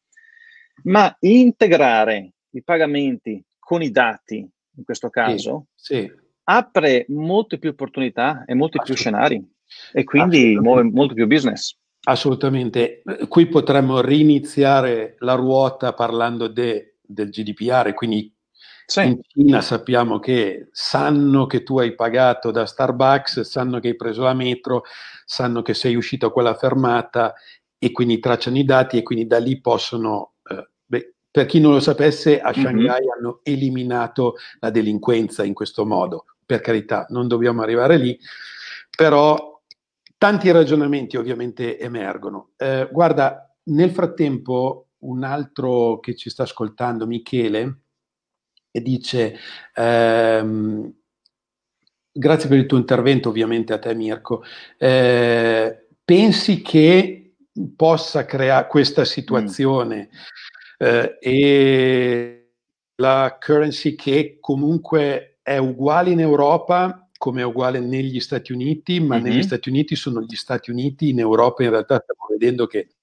ma integrare i pagamenti con i dati, in questo caso, sì, sì. apre molte più opportunità e molti più scenari e quindi muove molto più business. Assolutamente. Qui potremmo riniziare la ruota parlando de, del GDPR, quindi sì. In Cina sappiamo che sanno che tu hai pagato da Starbucks, sanno che hai preso la metro, sanno che sei uscito a quella fermata e quindi tracciano i dati e quindi da lì possono... Eh, beh, per chi non lo sapesse, a mhm. Shanghai mm-hmm. hanno eliminato la delinquenza in questo modo. Per carità, non dobbiamo arrivare lì, però tanti ragionamenti ovviamente emergono. Eh, guarda, nel frattempo un altro che ci sta ascoltando, Michele, dice ehm, grazie per il tuo intervento ovviamente a te Mirko, eh, pensi che possa creare questa situazione mm. eh, e la currency che comunque è uguale in Europa come è uguale negli Stati Uniti, ma mm-hmm. negli Stati Uniti sono gli Stati Uniti, in Europa in realtà stiamo vedendo che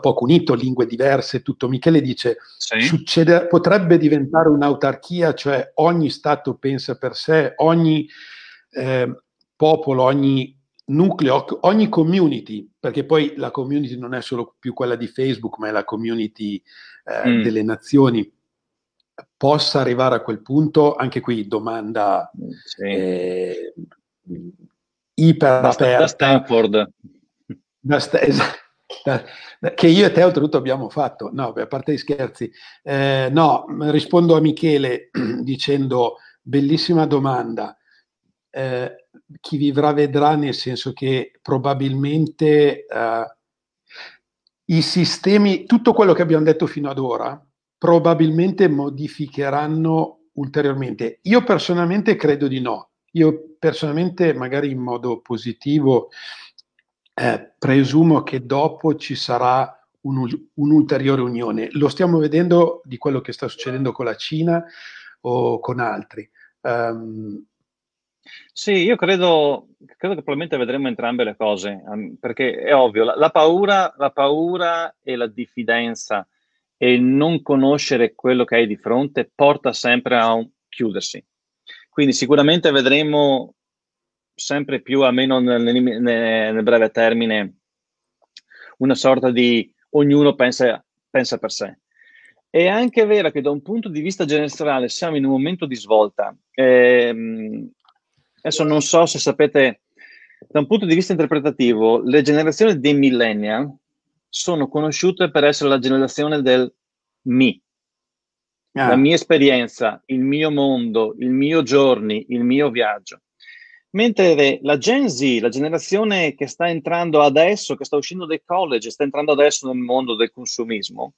poco unito, lingue diverse, tutto. Michele dice, sì. succede, potrebbe diventare un'autarchia, cioè ogni Stato pensa per sé, ogni eh, popolo, ogni nucleo, ogni community, perché poi la community non è solo più quella di Facebook, ma è la community eh, mm. delle nazioni, possa arrivare a quel punto, anche qui domanda sì. eh, iper aperta. Da Stanford. Da sta- esatto che io e te oltretutto abbiamo fatto. No, a parte gli scherzi. Eh, no, rispondo a Michele dicendo bellissima domanda. eh, chi vivrà vedrà, nel senso che probabilmente eh, i sistemi, tutto quello che abbiamo detto fino ad ora, probabilmente modificheranno ulteriormente. Io personalmente credo di no. Io personalmente, magari in modo positivo, eh, presumo che dopo ci sarà un, un'ulteriore unione. Lo stiamo vedendo di quello che sta succedendo con la Cina o con altri. Um, sì, io credo, credo, che probabilmente vedremo entrambe le cose, um, perché è ovvio, la, la, paura, la, paura, e la diffidenza e non conoscere quello che hai di fronte porta sempre a un chiudersi. Quindi sicuramente vedremo sempre più, almeno nel, nel, nel breve termine, una sorta di ognuno pensa, pensa per sé. È anche vero che da un punto di vista generale siamo in un momento di svolta. Eh, adesso non so se sapete, da un punto di vista interpretativo, le generazioni dei millennial sono conosciute per essere la generazione del mi. Ah. La mia esperienza, il mio mondo, il mio giorni, il mio viaggio. Mentre la Gen Z, la generazione che sta entrando adesso, che sta uscendo dai college, sta entrando adesso nel mondo del consumismo,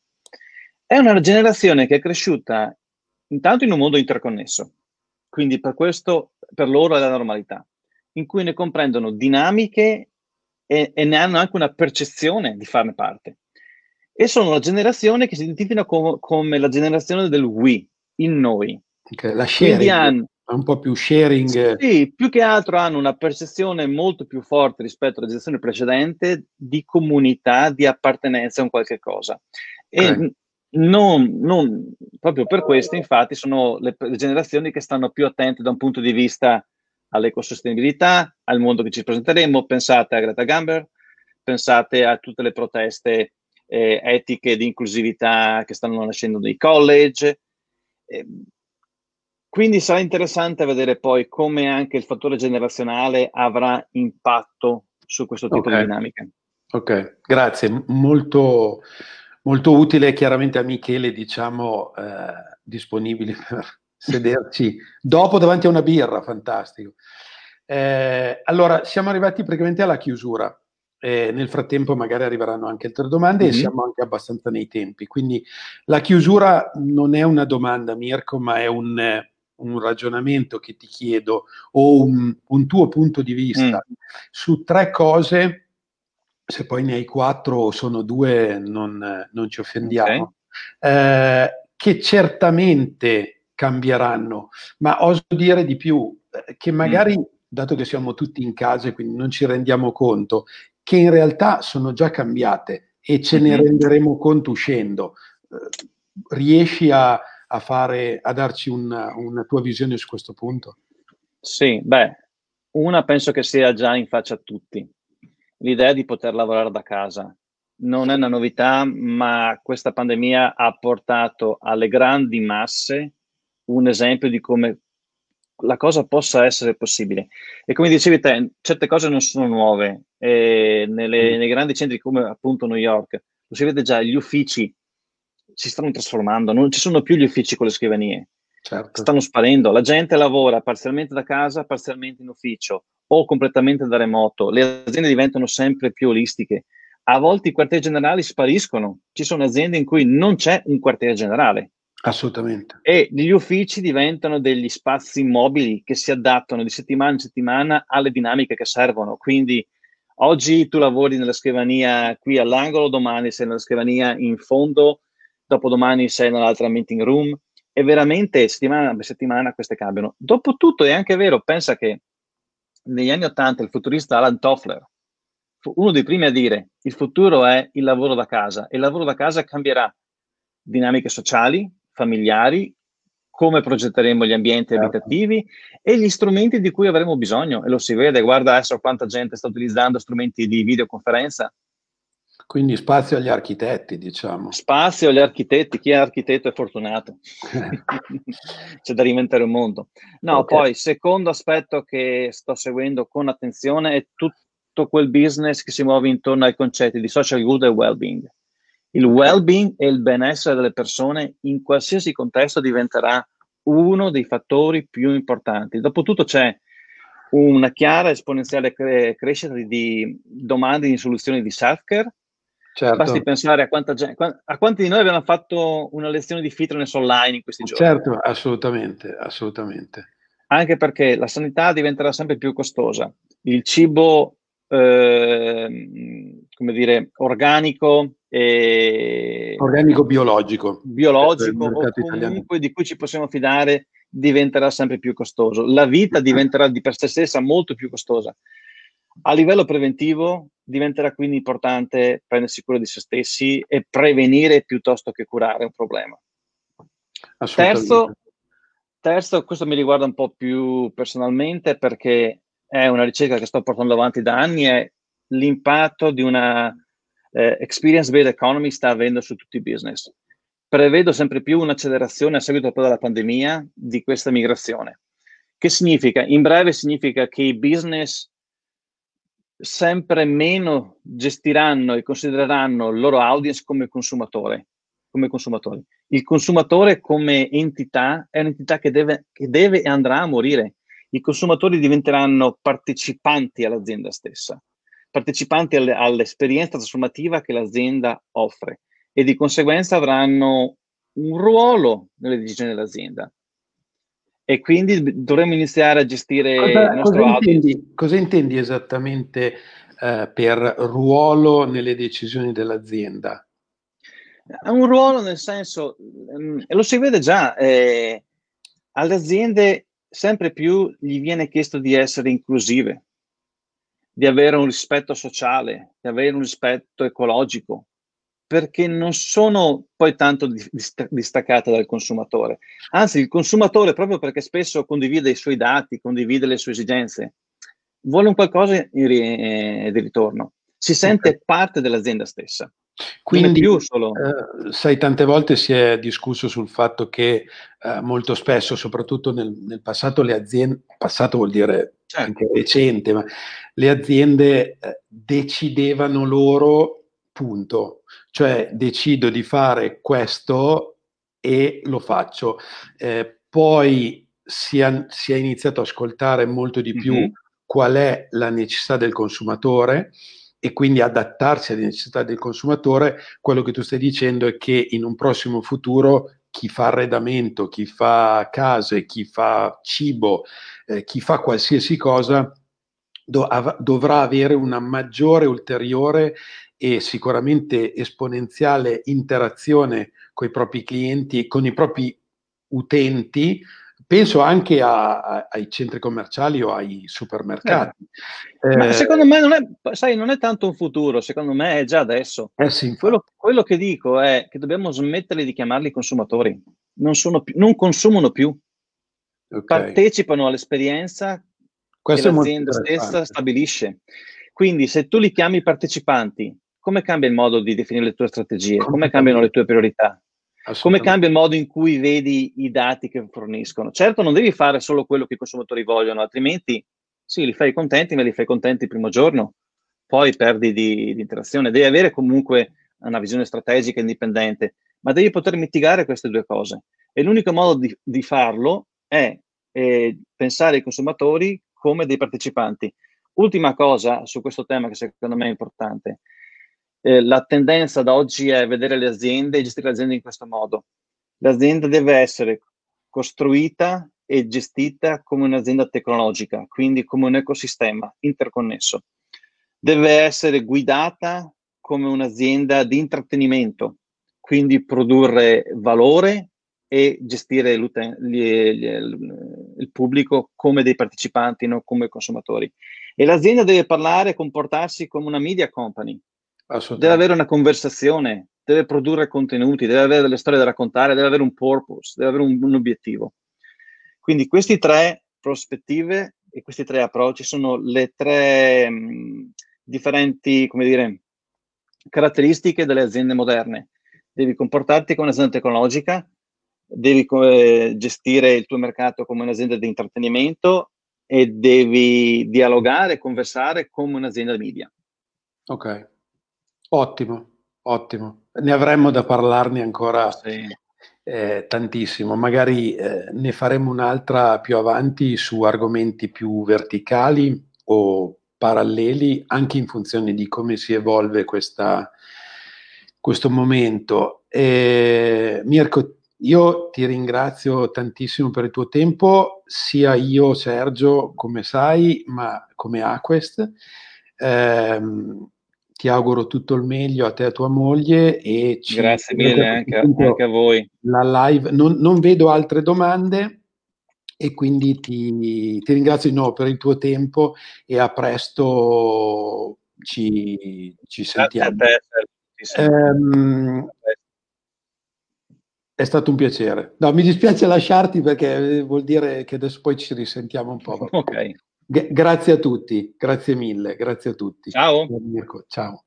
è una generazione che è cresciuta intanto in un mondo interconnesso. Quindi per questo, per loro è la normalità, in cui ne comprendono dinamiche e, e ne hanno anche una percezione di farne parte. E sono la generazione che si identifica com- come la generazione del we, il noi. Okay, la sharing, hanno, un po' più sharing. Sì, più che altro hanno una percezione molto più forte rispetto alla generazione precedente di comunità, di appartenenza a un qualche cosa. E okay. non, non, proprio per questo, infatti, sono le, le generazioni che stanno più attente da un punto di vista all'ecosostenibilità, al mondo che ci presenteremo. Pensate a Greta Gamber, pensate a tutte le proteste eh, etiche di inclusività che stanno nascendo nei college. Eh, quindi sarà interessante vedere poi come anche il fattore generazionale avrà impatto su questo tipo okay. di dinamiche. Ok, grazie. Molto, molto utile chiaramente a Michele, diciamo, eh, disponibile per sederci dopo davanti a una birra, fantastico. Eh, allora, siamo arrivati praticamente alla chiusura. Eh, nel frattempo magari arriveranno anche altre domande mm-hmm. e siamo anche abbastanza nei tempi. Quindi la chiusura non è una domanda, Mirko, ma è un, un ragionamento che ti chiedo o un, un tuo punto di vista mm. su tre cose. Se poi ne hai quattro o sono due, non, non ci offendiamo. Okay. Eh, che certamente cambieranno, ma oso dire di più, eh, che magari, mm. dato che siamo tutti in casa e quindi non ci rendiamo conto, che in realtà sono già cambiate e ce ne mm-hmm. renderemo conto uscendo. Eh, riesci a, a, fare, a darci una, una tua visione su questo punto? Sì, beh, una penso che sia già in faccia a tutti, l'idea di poter lavorare da casa. Non è una novità, ma questa pandemia ha portato alle grandi masse un esempio di come la cosa possa essere possibile. E come dicevi te, certe cose non sono nuove. Nelle, mm. nei grandi centri come appunto New York, lo si vede già, gli uffici si stanno trasformando, non ci sono più gli uffici con le scrivanie. Certo. Stanno sparendo, la gente lavora parzialmente da casa, parzialmente in ufficio o completamente da remoto. Le aziende diventano sempre più olistiche. A volte i quartieri generali spariscono. Ci sono aziende in cui non c'è un quartiere generale Assolutamente. E gli uffici diventano degli spazi mobili che si adattano di settimana in settimana alle dinamiche che servono. Quindi oggi tu lavori nella scrivania qui all'angolo, domani sei nella scrivania in fondo, dopodomani sei nell'altra meeting room e veramente settimana per settimana queste cambiano. Dopotutto è anche vero, pensa che negli anni Ottanta il futurista Alan Toffler fu uno dei primi a dire il futuro è il lavoro da casa e il lavoro da casa cambierà dinamiche sociali, familiari, come progetteremo gli ambienti certo. abitativi e gli strumenti di cui avremo bisogno. E lo si vede, guarda adesso quanta gente sta utilizzando strumenti di videoconferenza. Quindi spazio agli architetti, diciamo. Spazio agli architetti, chi è architetto è fortunato. C'è da reinventare un mondo. No, okay. poi, secondo aspetto che sto seguendo con attenzione è tutto quel business che si muove intorno ai concetti di social good e well-being. Il well-being e il benessere delle persone in qualsiasi contesto diventerà uno dei fattori più importanti. Dopotutto c'è una chiara esponenziale cre- crescita di, di domande in soluzioni di self-care. Certo. Basti pensare a, quanta gente, a quanti di noi abbiamo fatto una lezione di fitness online in questi giorni. Certo, assolutamente, assolutamente. Anche perché la sanità diventerà sempre più costosa. Il cibo, eh, come dire, organico e... Organico biologico. Biologico o comunque italiano. di cui ci possiamo fidare diventerà sempre più costoso. La vita diventerà di per sé stessa molto più costosa. A livello preventivo diventerà quindi importante prendersi cura di se stessi e prevenire piuttosto che curare un problema. Terzo, terzo, questo mi riguarda un po' più personalmente perché è una ricerca che sto portando avanti da anni, è l'impatto di una eh, experience-based economy sta avendo su tutti i business prevedo sempre più un'accelerazione a seguito della pandemia di questa migrazione. Che significa? In breve significa che i business sempre meno gestiranno e considereranno il loro audience come consumatore. Come consumatori. Il consumatore come entità è un'entità che deve, che deve e andrà a morire. I consumatori diventeranno partecipanti all'azienda stessa, partecipanti alle, all'esperienza trasformativa che l'azienda offre e di conseguenza avranno un ruolo nelle decisioni dell'azienda. E quindi dovremmo iniziare a gestire cosa, il nostro cosa intendi, cosa intendi esattamente eh, per ruolo nelle decisioni dell'azienda? Un ruolo nel senso, um, lo si vede già, eh, alle aziende sempre più gli viene chiesto di essere inclusive, di avere un rispetto sociale, di avere un rispetto ecologico, perché non sono poi tanto distaccate dal consumatore. Anzi, il consumatore, proprio perché spesso condivide i suoi dati, condivide le sue esigenze, vuole un qualcosa di ritorno. Si sente okay. parte dell'azienda stessa. Quindi, solo... eh, sai, tante volte si è discusso sul fatto che eh, molto spesso, soprattutto nel, nel, passato, le aziende, passato vuol dire certo. anche recente, ma le aziende eh, decidevano loro punto. Cioè decido di fare questo e lo faccio. Eh, poi si, è, si, è iniziato a ascoltare molto di più mm-hmm. qual è la necessità del consumatore e quindi adattarsi alle necessità del consumatore. Quello che tu stai dicendo è che in un prossimo futuro chi fa arredamento, chi fa case, chi fa cibo, eh, chi fa qualsiasi cosa dovrà avere una maggiore, ulteriore e sicuramente esponenziale interazione con i propri clienti, con i propri utenti, penso anche a, a, ai centri commerciali o ai supermercati. Eh, Ma secondo me non è, sai, non è tanto un futuro, secondo me è già adesso. Eh sì, quello, quello, che dico è che dobbiamo smettere di chiamarli consumatori, non, più, non consumano più, okay. partecipano all'esperienza Questo che l'azienda stessa stabilisce. Quindi se tu li chiami partecipanti, come cambia il modo di definire le tue strategie? Come cambiano le tue priorità? Come cambia il modo in cui vedi i dati che forniscono? Certo, non devi fare solo quello che i consumatori vogliono, altrimenti sì, li fai contenti, ma li fai contenti il primo giorno, poi perdi di, di interazione. Devi avere comunque una visione strategica indipendente, ma devi poter mitigare queste due cose. E l'unico modo di, di farlo è eh, pensare ai consumatori come dei partecipanti. Ultima cosa su questo tema che secondo me è importante eh, la tendenza da oggi è vedere le aziende e gestire le aziende in questo modo. L'azienda deve essere costruita e gestita come un'azienda tecnologica, quindi come un ecosistema interconnesso. Deve essere guidata come un'azienda di intrattenimento, quindi produrre valore e gestire il pubblico come dei partecipanti, non come consumatori. E l'azienda deve parlare e comportarsi come una media company, deve avere una conversazione, deve produrre contenuti, deve avere delle storie da raccontare, deve avere un purpose, deve avere un, un obiettivo. Quindi queste tre prospettive e questi tre approcci sono le tre mh, differenti, come dire, caratteristiche delle aziende moderne. Devi comportarti come un'azienda tecnologica, devi eh, gestire il tuo mercato come un'azienda di intrattenimento e devi dialogare conversare come un'azienda media. Ok. Ottimo, ottimo. Ne avremmo da parlarne ancora, sì. eh, tantissimo. Magari eh, ne faremo un'altra più avanti su argomenti più verticali o paralleli, anche in funzione di come si evolve questa, questo momento. E, Mirko, io ti ringrazio tantissimo per il tuo tempo, sia io, Sergio, come sai, ma come Aquest. Eh, ti auguro tutto il meglio a te e a tua moglie e ci grazie mille anche, anche, a voi. La live, non, non, vedo altre domande e quindi ti, ti, ringrazio di nuovo per il tuo tempo e a presto ci, ci sentiamo. Grazie a te. Um, è stato un piacere. No, mi dispiace lasciarti perché vuol dire che adesso poi ci risentiamo un po'. Ok. G- grazie a tutti, grazie mille, grazie a tutti. Ciao. Ciao.